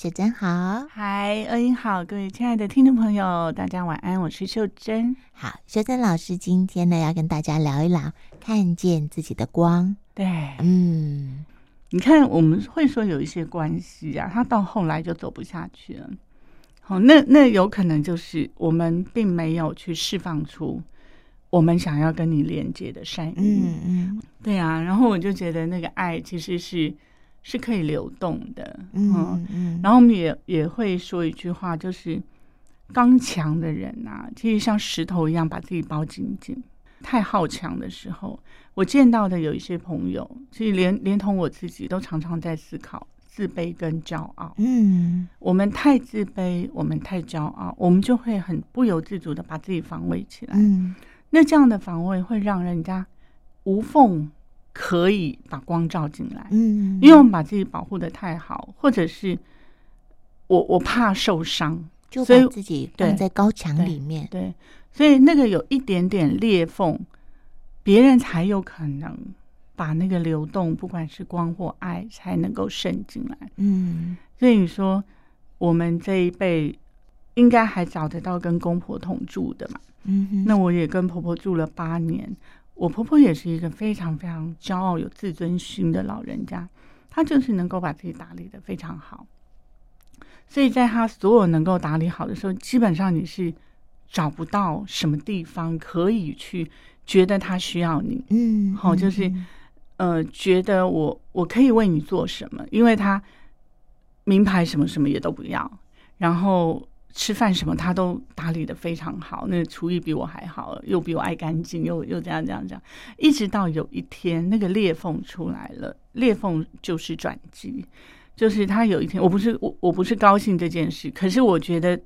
秀珍好，嗨，恩英好，各位亲爱的听众朋友，大家晚安，我是秀珍。好，秀珍老师今天呢要跟大家聊一聊看见自己的光。对，嗯，你看我们会说有一些关系啊，他到后来就走不下去了。好，那那有可能就是我们并没有去释放出我们想要跟你连接的善意。嗯嗯，对啊，然后我就觉得那个爱其实是。是可以流动的，嗯嗯，嗯，然后我们也也会说一句话，就是刚强的人啊，其实像石头一样把自己包紧紧。太好强的时候，我见到的有一些朋友，其实连连同我自己都常常在思考自卑跟骄傲。嗯，我们太自卑，我们太骄傲，我们就会很不由自主的把自己防卫起来。嗯，那这样的防卫会让人家无缝。可以把光照进来，嗯，因为我们把自己保护的太好，或者是我我怕受伤，就把自己放在高墙里面，对，对，所以那个有一点点裂缝，别人才有可能把那个流动，不管是光或爱，才能够渗进来，嗯，所以你说我们这一辈应该还找得到跟公婆同住的嘛，嗯哼，那我也跟婆婆住了八年。我婆婆也是一个非常非常骄傲、有自尊心的老人家，她就是能够把自己打理的非常好，所以在她所有能够打理好的时候，基本上你是找不到什么地方可以去觉得她需要你，嗯，好，就是呃，觉得我我可以为你做什么，因为她名牌什么什么也都不要，然后。吃饭什么他都打理的非常好，那厨艺比我还好，又比我爱干净，又又这样这样这样，一直到有一天那个裂缝出来了，裂缝就是转机，就是他有一天，我不是我我不是高兴这件事，可是我觉得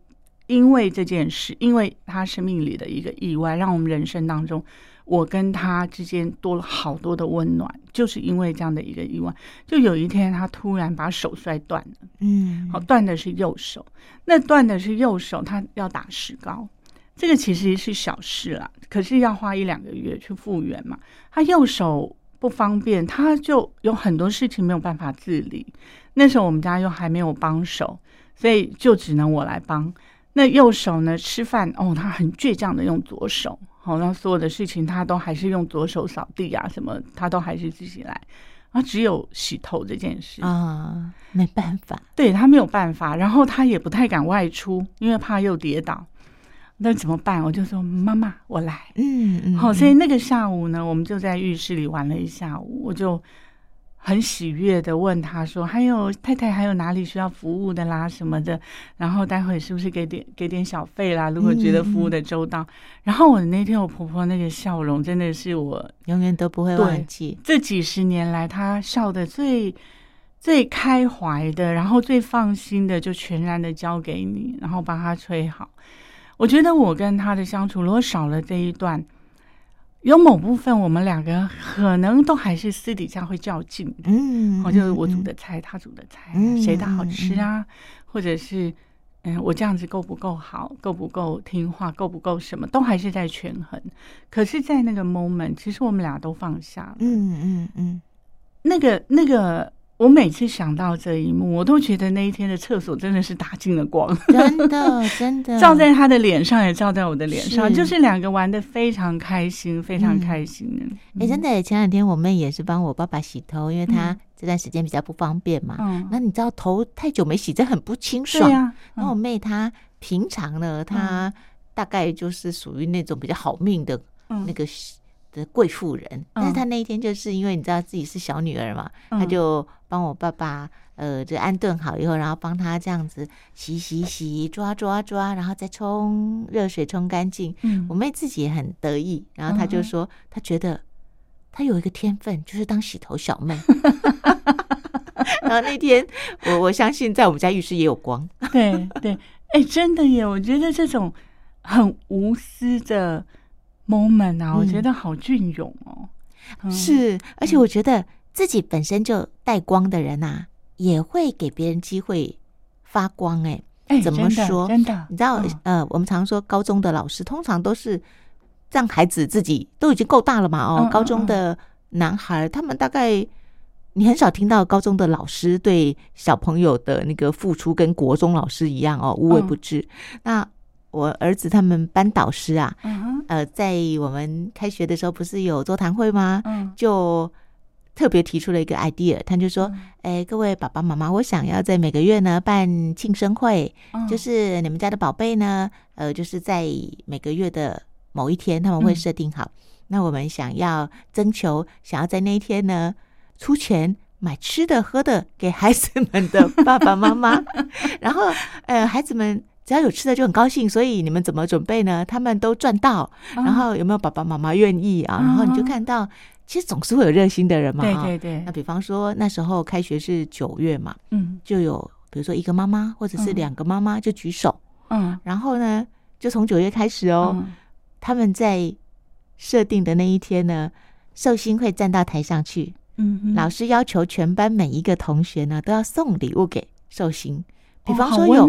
因为这件事，因为他生命里的一个意外，让我们人生当中。我跟他之间多了好多的温暖，就是因为这样的一个意外。就有一天，他突然把手摔断了，嗯，好，断的是右手。那断的是右手，他要打石膏，这个其实是小事啦，可是要花一两个月去复原嘛。他右手不方便，他就有很多事情没有办法自理。那时候我们家又还没有帮手，所以就只能我来帮。那右手呢？吃饭哦，他很倔强的用左手。好，那所有的事情他都还是用左手扫地啊，什么他都还是自己来，啊，只有洗头这件事啊，没办法，对他没有办法，然后他也不太敢外出，因为怕又跌倒，那怎么办？我就说妈妈，我来，嗯嗯，好，所以那个下午呢，我们就在浴室里玩了一下午，我就。很喜悦的问他说：“还有太太，还有哪里需要服务的啦，什么的？然后待会是不是给点给点小费啦？如果觉得服务的周到。嗯”然后我那天我婆婆那个笑容，真的是我永远都不会忘记。这几十年来，她笑的最最开怀的，然后最放心的，就全然的交给你，然后把她吹好。我觉得我跟她的相处，如果少了这一段。有某部分，我们两个可能都还是私底下会较劲的，嗯，好，就是我煮的菜，他煮的菜，谁的好吃啊？或者是，嗯，我这样子够不够好，够不够听话，够不够什么，都还是在权衡。可是，在那个 moment，其实我们俩都放下了，嗯嗯嗯，那个那个。我每次想到这一幕，我都觉得那一天的厕所真的是打进了光，真的 真的。照在他的脸上，也照在我的脸上，是。就是两个玩的非常开心，非常开心的。哎、嗯欸，真的，前两天我妹也是帮我爸爸洗头，因为他这段时间比较不方便嘛。嗯，那你知道头太久没洗，这很不清爽。对呀、啊。那、嗯、我妹她平常呢，她大概就是属于那种比较好命的那个。的贵妇人，但是她那一天就是因为你知道自己是小女儿嘛，她、嗯、就帮我爸爸呃就安顿好以后，然后帮他这样子洗洗洗，抓抓抓，然后再冲热水冲干净。嗯，我妹自己也很得意，然后她就说她觉得她有一个天分，就是当洗头小妹。然后那天我我相信在我们家浴室也有光。对对，哎、欸，真的耶！我觉得这种很无私的。moment 啊，我觉得好隽永哦，嗯、是，而且我觉得自己本身就带光的人呐、啊，也会给别人机会发光、欸。哎，怎么说？真的，真的你知道，嗯、呃，我们常说高中的老师通常都是让孩子自己都已经够大了嘛。哦，嗯、高中的男孩他们大概你很少听到高中的老师对小朋友的那个付出跟国中老师一样哦，无微不至。嗯、那我儿子他们班导师啊，嗯、呃，在我们开学的时候不是有座谈会吗？嗯，就特别提出了一个 idea，他就说：“哎、嗯，各位爸爸妈妈，我想要在每个月呢办庆生会，嗯、就是你们家的宝贝呢，呃，就是在每个月的某一天他们会设定好，嗯、那我们想要征求，想要在那一天呢。”出钱买吃的喝的给孩子们的爸爸妈妈，然后呃，孩子们只要有吃的就很高兴，所以你们怎么准备呢？他们都赚到，然后有没有爸爸妈妈愿意啊？然后你就看到，其实总是会有热心的人嘛。对对对。那比方说那时候开学是九月嘛，嗯，就有比如说一个妈妈或者是两个妈妈就举手，嗯，然后呢，就从九月开始哦，他们在设定的那一天呢，寿星会站到台上去。嗯，老师要求全班每一个同学呢都要送礼物给寿星，比方说有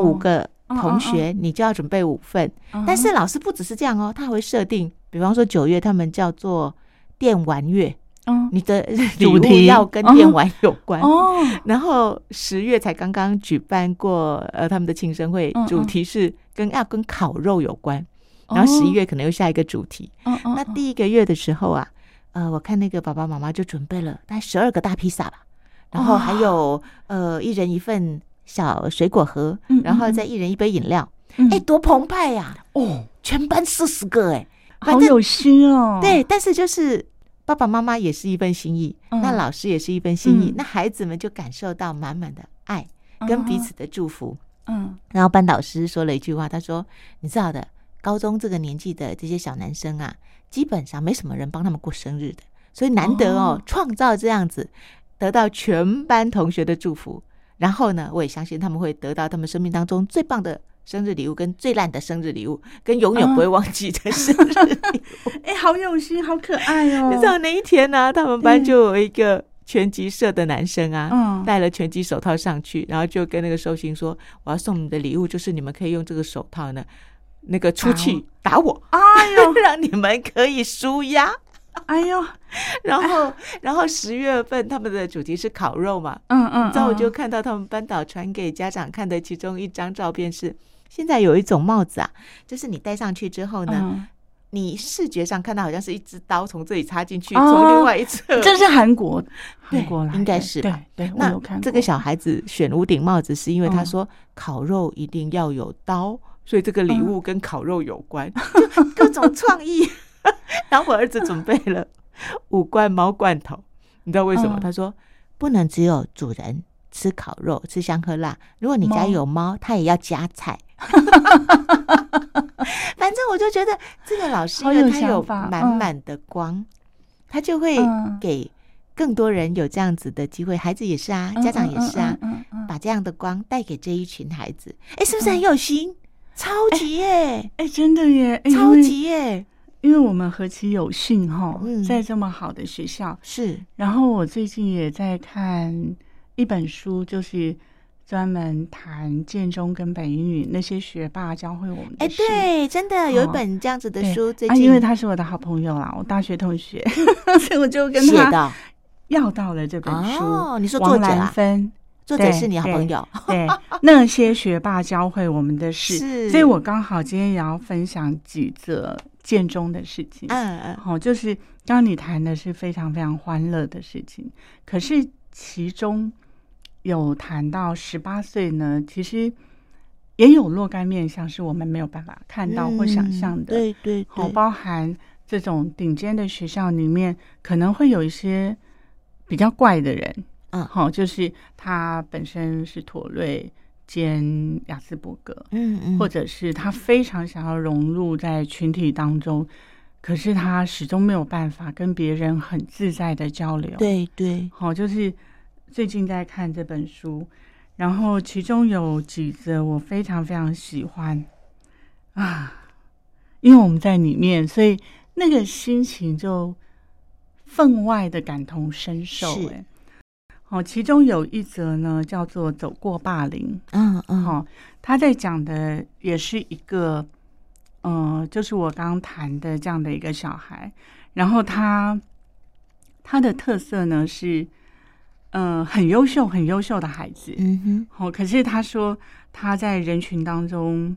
五个同学，你就要准备五份。但是老师不只是这样哦，他还会设定，比方说九月他们叫做电玩月，嗯，你的礼物要跟电玩有关。哦。然后十月才刚刚举办过呃他们的庆生会，主题是跟要跟烤肉有关。然后十一月可能又下一个主题。那第一个月的时候啊。呃，我看那个爸爸妈妈就准备了大概十二个大披萨吧，然后还有呃一人一份小水果盒，然后再一人一杯饮料，哎，多澎湃呀！哦，全班四十个，哎，好有心哦。对，但是就是爸爸妈妈也是一份心意，那老师也是一份心意，那孩子们就感受到满满的爱跟彼此的祝福。嗯，然后班导师说了一句话，他说：“你知道的，高中这个年纪的这些小男生啊。”基本上没什么人帮他们过生日的，所以难得哦，创造这样子，得到全班同学的祝福。然后呢，我也相信他们会得到他们生命当中最棒的生日礼物，跟最烂的生日礼物，跟永远不会忘记的生日礼物。哎，好用心，好可爱哦！你知道那一天呢，他们班就有一个拳击社的男生啊，戴了拳击手套上去，然后就跟那个寿星说：“我要送你的礼物，就是你们可以用这个手套呢。”那个出去打我，哎呦，让你们可以纾压，哎呦，然后，然后十月份他们的主题是烤肉嘛，嗯嗯，然后我就看到他们班导传给家长看的其中一张照片是，现在有一种帽子啊，就是你戴上去之后呢，你视觉上看到好像是一只刀从这里插进去，从另外一侧，这是韩国，韩国来，应该是吧？对，那这个小孩子选屋顶帽子是因为他说烤肉一定要有刀。所以这个礼物跟烤肉有关，就 各种创意。然后我儿子准备了五罐猫罐头，你知道为什么？他说不能只有主人吃烤肉吃香喝辣，如果你家有猫，它也要加菜。反正我就觉得这个老师他有满满的光，他就会给更多人有这样子的机会。孩子也是啊，家长也是啊，把这样的光带给这一群孩子。哎，是不是很有心？超级耶！哎、真的耶！超级耶！因为我们何其有幸哈，在这么好的学校、嗯、是。然后我最近也在看一本书，就是专门谈建中跟北一女那些学霸教会我们的。哎、欸，对，真的有一本这样子的书。最近、啊，因为他是我的好朋友啦，我大学同学，所以我就跟他要到了这本书。哦，你说作者啊？作者是你好朋友，对，对那些学霸教会我们的事，所以我刚好今天也要分享几则建中的事情。嗯嗯，好，就是刚刚你谈的是非常非常欢乐的事情，可是其中有谈到十八岁呢，其实也有若干面向是我们没有办法看到或想象的。对对，好，包含这种顶尖的学校里面，可能会有一些比较怪的人。嗯，好，就是他本身是妥瑞兼雅斯伯格，嗯嗯，或者是他非常想要融入在群体当中，可是他始终没有办法跟别人很自在的交流。对对，好，就是最近在看这本书，然后其中有几则我非常非常喜欢啊，因为我们在里面，所以那个心情就分外的感同身受，哎。哦，其中有一则呢，叫做“走过霸凌”。嗯嗯，好，他在讲的也是一个，嗯、呃，就是我刚刚谈的这样的一个小孩。然后他他的特色呢是，嗯、呃，很优秀，很优秀的孩子。嗯哼，好，可是他说他在人群当中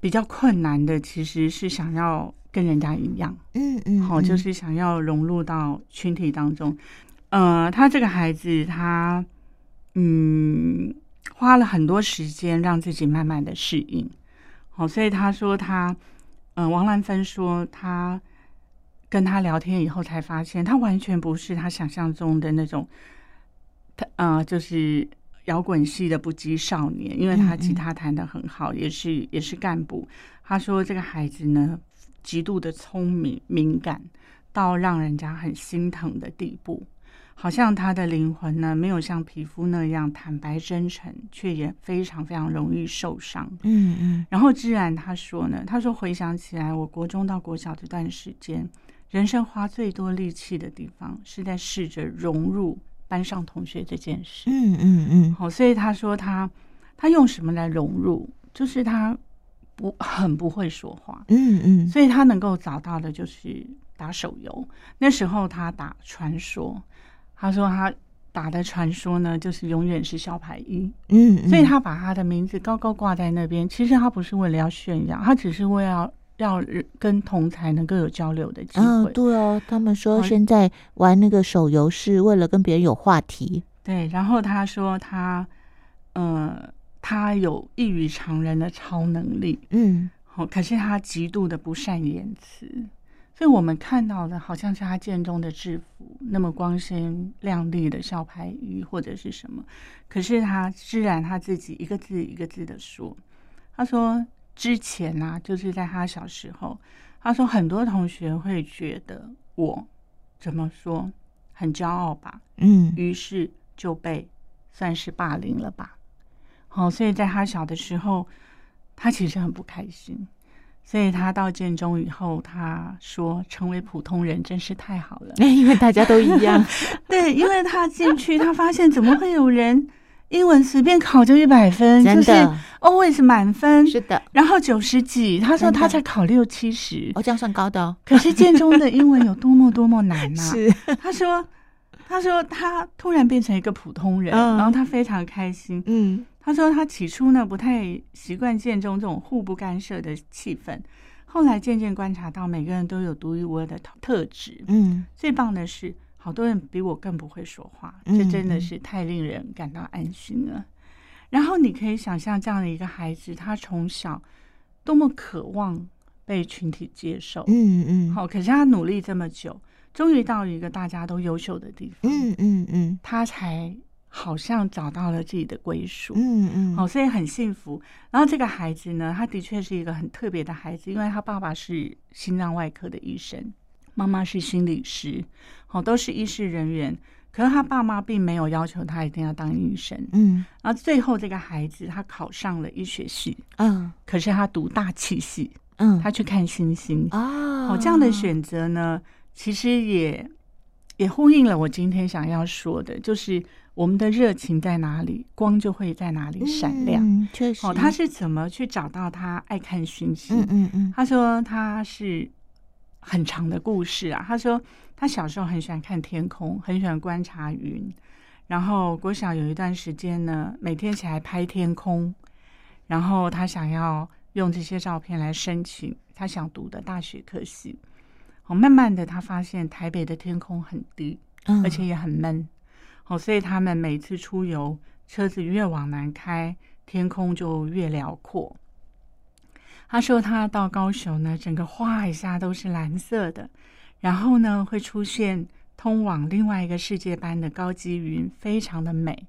比较困难的，其实是想要跟人家一样。嗯嗯，好，就是想要融入到群体当中。呃，他这个孩子，他嗯，花了很多时间让自己慢慢的适应。好，所以他说他，嗯、呃，王兰芬说他。跟他聊天以后，才发现他完全不是他想象中的那种，他啊、呃，就是摇滚系的不羁少年。因为他吉他弹的很好，嗯嗯也是也是干部。他说这个孩子呢，极度的聪明敏感，到让人家很心疼的地步。好像他的灵魂呢，没有像皮肤那样坦白真诚，却也非常非常容易受伤。嗯嗯。然后居然他说呢，他说回想起来，我国中到国小这段时间。人生花最多力气的地方是在试着融入班上同学这件事。嗯嗯嗯。好，所以他说他他用什么来融入？就是他不很不会说话。嗯嗯。所以他能够找到的就是打手游。那时候他打传说，他说他打的传说呢，就是永远是小牌一。嗯嗯。所以他把他的名字高高挂在那边。其实他不是为了要炫耀，他只是为了。要跟同才能够有交流的机会。嗯，对哦，他们说现在玩那个手游是为了跟别人有话题。对，然后他说他，呃，他有异于常人的超能力。嗯，好，可是他极度的不善言辞，所以我们看到的好像是他剑中的制服那么光鲜亮丽的校牌衣或者是什么，可是他自然他自己一个字一个字的说，他说。之前呢、啊，就是在他小时候，他说很多同学会觉得我怎么说很骄傲吧，嗯，于是就被算是霸凌了吧。好，所以在他小的时候，他其实很不开心。所以他到建中以后，他说成为普通人真是太好了，因为大家都一样。对，因为他进去，他发现怎么会有人。英文随便考就一百分，就是 always 满分，是的。然后九十几，他说他才考六七十，哦，这样算高的哦。可是建中的英文有多么多么难呐、啊？是，他说，他说他突然变成一个普通人，嗯、然后他非常开心。嗯，他说他起初呢不太习惯建中这种互不干涉的气氛，后来渐渐观察到每个人都有独一无二的特质。嗯，最棒的是。好多人比我更不会说话，这真的是太令人感到安心了。嗯、然后你可以想象这样的一个孩子，他从小多么渴望被群体接受。嗯嗯。好，可是他努力这么久，终于到一个大家都优秀的地方。嗯嗯嗯。他才好像找到了自己的归属。嗯嗯。好，所以很幸福。然后这个孩子呢，他的确是一个很特别的孩子，因为他爸爸是心脏外科的医生。妈妈是心理师，好，都是医师人员。可是他爸妈并没有要求他一定要当医生，嗯。然后最后这个孩子他考上了医学系，嗯。可是他读大气系，嗯。他去看星星啊。哦，这样的选择呢，其实也也呼应了我今天想要说的，就是我们的热情在哪里，光就会在哪里闪亮。嗯，确实。哦，他是怎么去找到他爱看星星？嗯嗯嗯。他说他是。很长的故事啊，他说他小时候很喜欢看天空，很喜欢观察云，然后国小有一段时间呢，每天起来拍天空，然后他想要用这些照片来申请他想读的大学科系。哦，慢慢的他发现台北的天空很低，而且也很闷，哦，所以他们每次出游，车子越往南开，天空就越辽阔。他说：“他到高雄呢，整个画一下都是蓝色的，然后呢会出现通往另外一个世界般的高级云，非常的美。”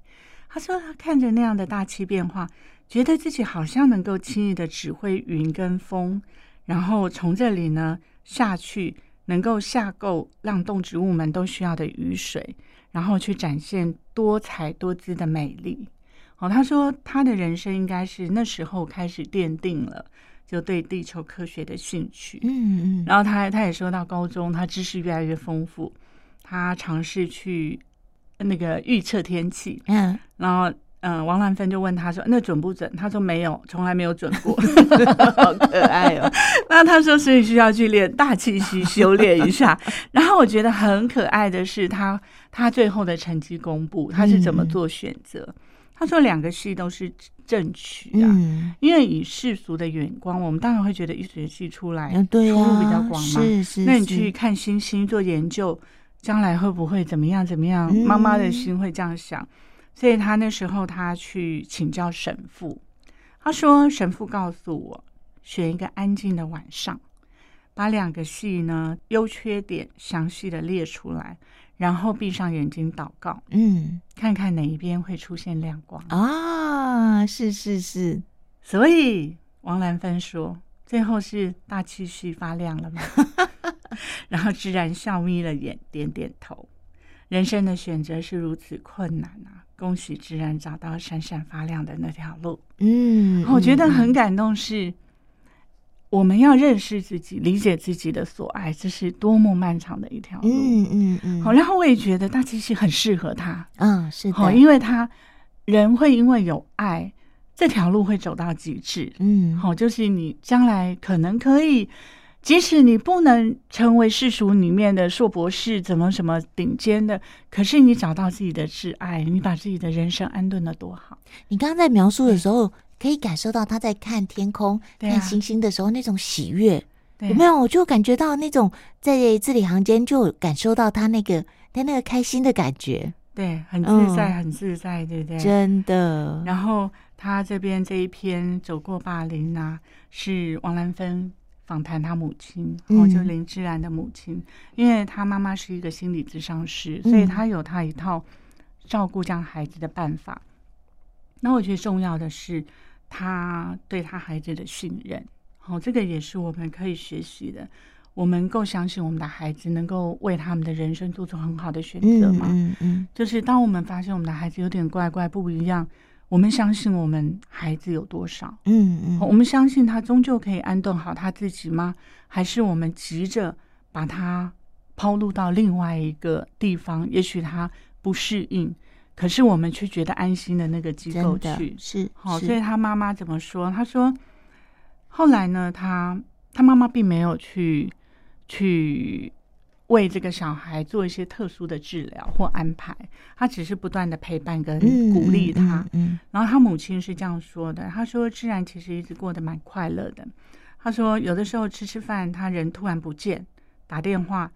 他说：“他看着那样的大气变化，觉得自己好像能够轻易的指挥云跟风，然后从这里呢下去，能够下够让动植物们都需要的雨水，然后去展现多彩多姿的美丽。”哦，他说他的人生应该是那时候开始奠定了。就对地球科学的兴趣，嗯嗯，然后他他也说到高中，他知识越来越丰富，他尝试去那个预测天气，嗯，然后嗯，王兰芬就问他说：“那准不准？”他说：“没有，从来没有准过。”好可爱哦。那他说：“所以需要去练大气系，修炼一下。”然后我觉得很可爱的是他他最后的成绩公布，他是怎么做选择？嗯、他说两个系都是正取啊，嗯、因为以世俗的眼光，我们当然会觉得医学系出来出路比较广嘛。是是。那你去看星星做研究，将来会不会怎么样？怎么样？妈妈的心会这样想。所以他那时候他去请教神父，他说神父告诉我，选一个安静的晚上，把两个系呢优缺点详细的列出来，然后闭上眼睛祷告，嗯，看看哪一边会出现亮光啊？是是是，所以王兰芬说，最后是大气系发亮了吗？然后自然笑眯了眼，点点头。人生的选择是如此困难啊！恭喜自然找到闪闪发亮的那条路。嗯，我觉得很感动，是我们要认识自己，理解自己的所爱，这是多么漫长的一条路。嗯嗯嗯。好，然后我也觉得大其实很适合他。嗯，是的。好，因为他人会因为有爱，这条路会走到极致。嗯，好，就是你将来可能可以。即使你不能成为世俗里面的硕博士，怎么什么顶尖的，可是你找到自己的挚爱，你把自己的人生安顿的多好。你刚刚在描述的时候，可以感受到他在看天空、啊、看星星的时候那种喜悦，有没有？我就感觉到那种在字里行间就感受到他那个他那个开心的感觉，对，很自在，嗯、很自在，对不对？真的。然后他这边这一篇走过霸凌啊，是王兰芬。访谈他母亲，然后就林志然的母亲，嗯、因为他妈妈是一个心理咨商师，所以他有他一套照顾这样孩子的办法。那我觉得重要的是他对他孩子的信任，好，这个也是我们可以学习的。我们够相信我们的孩子能够为他们的人生做出很好的选择吗？嗯嗯，嗯，就是当我们发现我们的孩子有点怪怪不一样。我们相信我们孩子有多少？嗯嗯，我们相信他终究可以安顿好他自己吗？还是我们急着把他抛入到另外一个地方？也许他不适应，可是我们却觉得安心的那个机构去是好。所以他妈妈怎么说？他说后来呢，他他妈妈并没有去去。为这个小孩做一些特殊的治疗或安排，他只是不断的陪伴跟鼓励他。嗯，嗯，嗯，然后他母亲是这样说的：“他说，自然其实一直过得蛮快乐的。他说，有的时候吃吃饭，他人突然不见，打电话，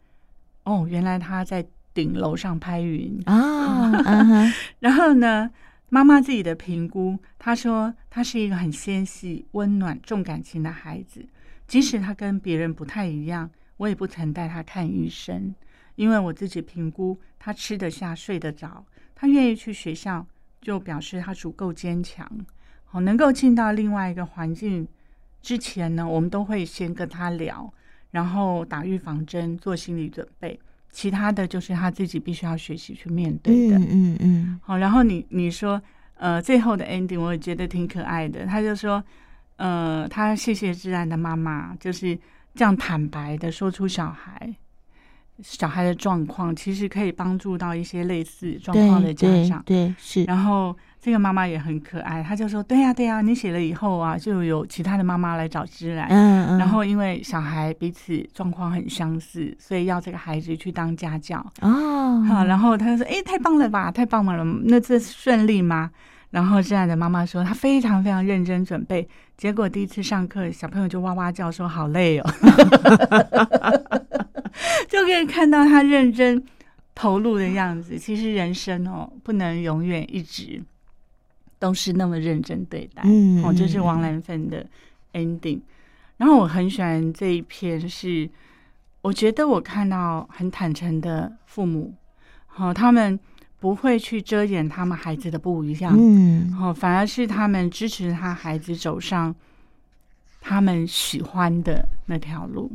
哦，原来他在顶楼上拍云啊。哦、然后呢，妈妈自己的评估，她说他是一个很纤细、温暖、重感情的孩子，即使他跟别人不太一样。”我也不曾带他看医生，因为我自己评估他吃得下、睡得着，他愿意去学校，就表示他足够坚强。好，能够进到另外一个环境之前呢，我们都会先跟他聊，然后打预防针、做心理准备。其他的就是他自己必须要学习去面对的。嗯嗯嗯。好，然后你你说，呃，最后的 ending 我也觉得挺可爱的。他就说，呃，他谢谢自然的妈妈，就是。这样坦白的说出小孩小孩的状况，其实可以帮助到一些类似状况的家长。对，对，是。然后这个妈妈也很可爱，她就说：“对呀，对呀，你写了以后啊，就有其他的妈妈来找芝兰。嗯嗯。然后因为小孩彼此状况很相似，所以要这个孩子去当家教。哦。好，然后她就说：“哎，太棒了吧，太棒了！那这顺利吗？”然后这样的妈妈说，她非常非常认真准备，结果第一次上课，小朋友就哇哇叫，说好累哦，就可以看到她认真投入的样子。其实人生哦，不能永远一直都是那么认真对待。嗯，哦，这是王兰芬的 ending。然后我很喜欢这一篇，是我觉得我看到很坦诚的父母，好，他们。不会去遮掩他们孩子的不一样，嗯，哦，反而是他们支持他孩子走上他们喜欢的那条路。